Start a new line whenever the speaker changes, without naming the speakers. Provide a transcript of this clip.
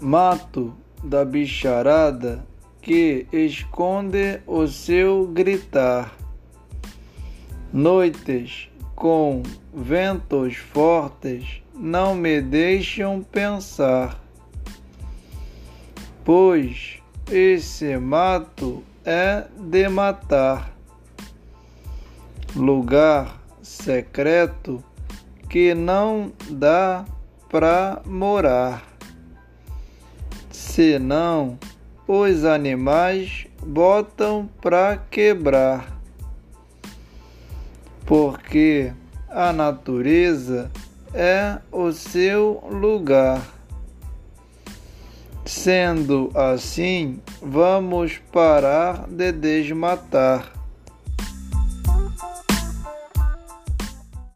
mato da bicharada que esconde o seu gritar. Noites com ventos fortes não me deixam pensar, pois esse mato é de matar, lugar secreto que não dá pra morar senão os animais botam para quebrar. Porque a natureza é o seu lugar. Sendo assim, vamos parar de desmatar.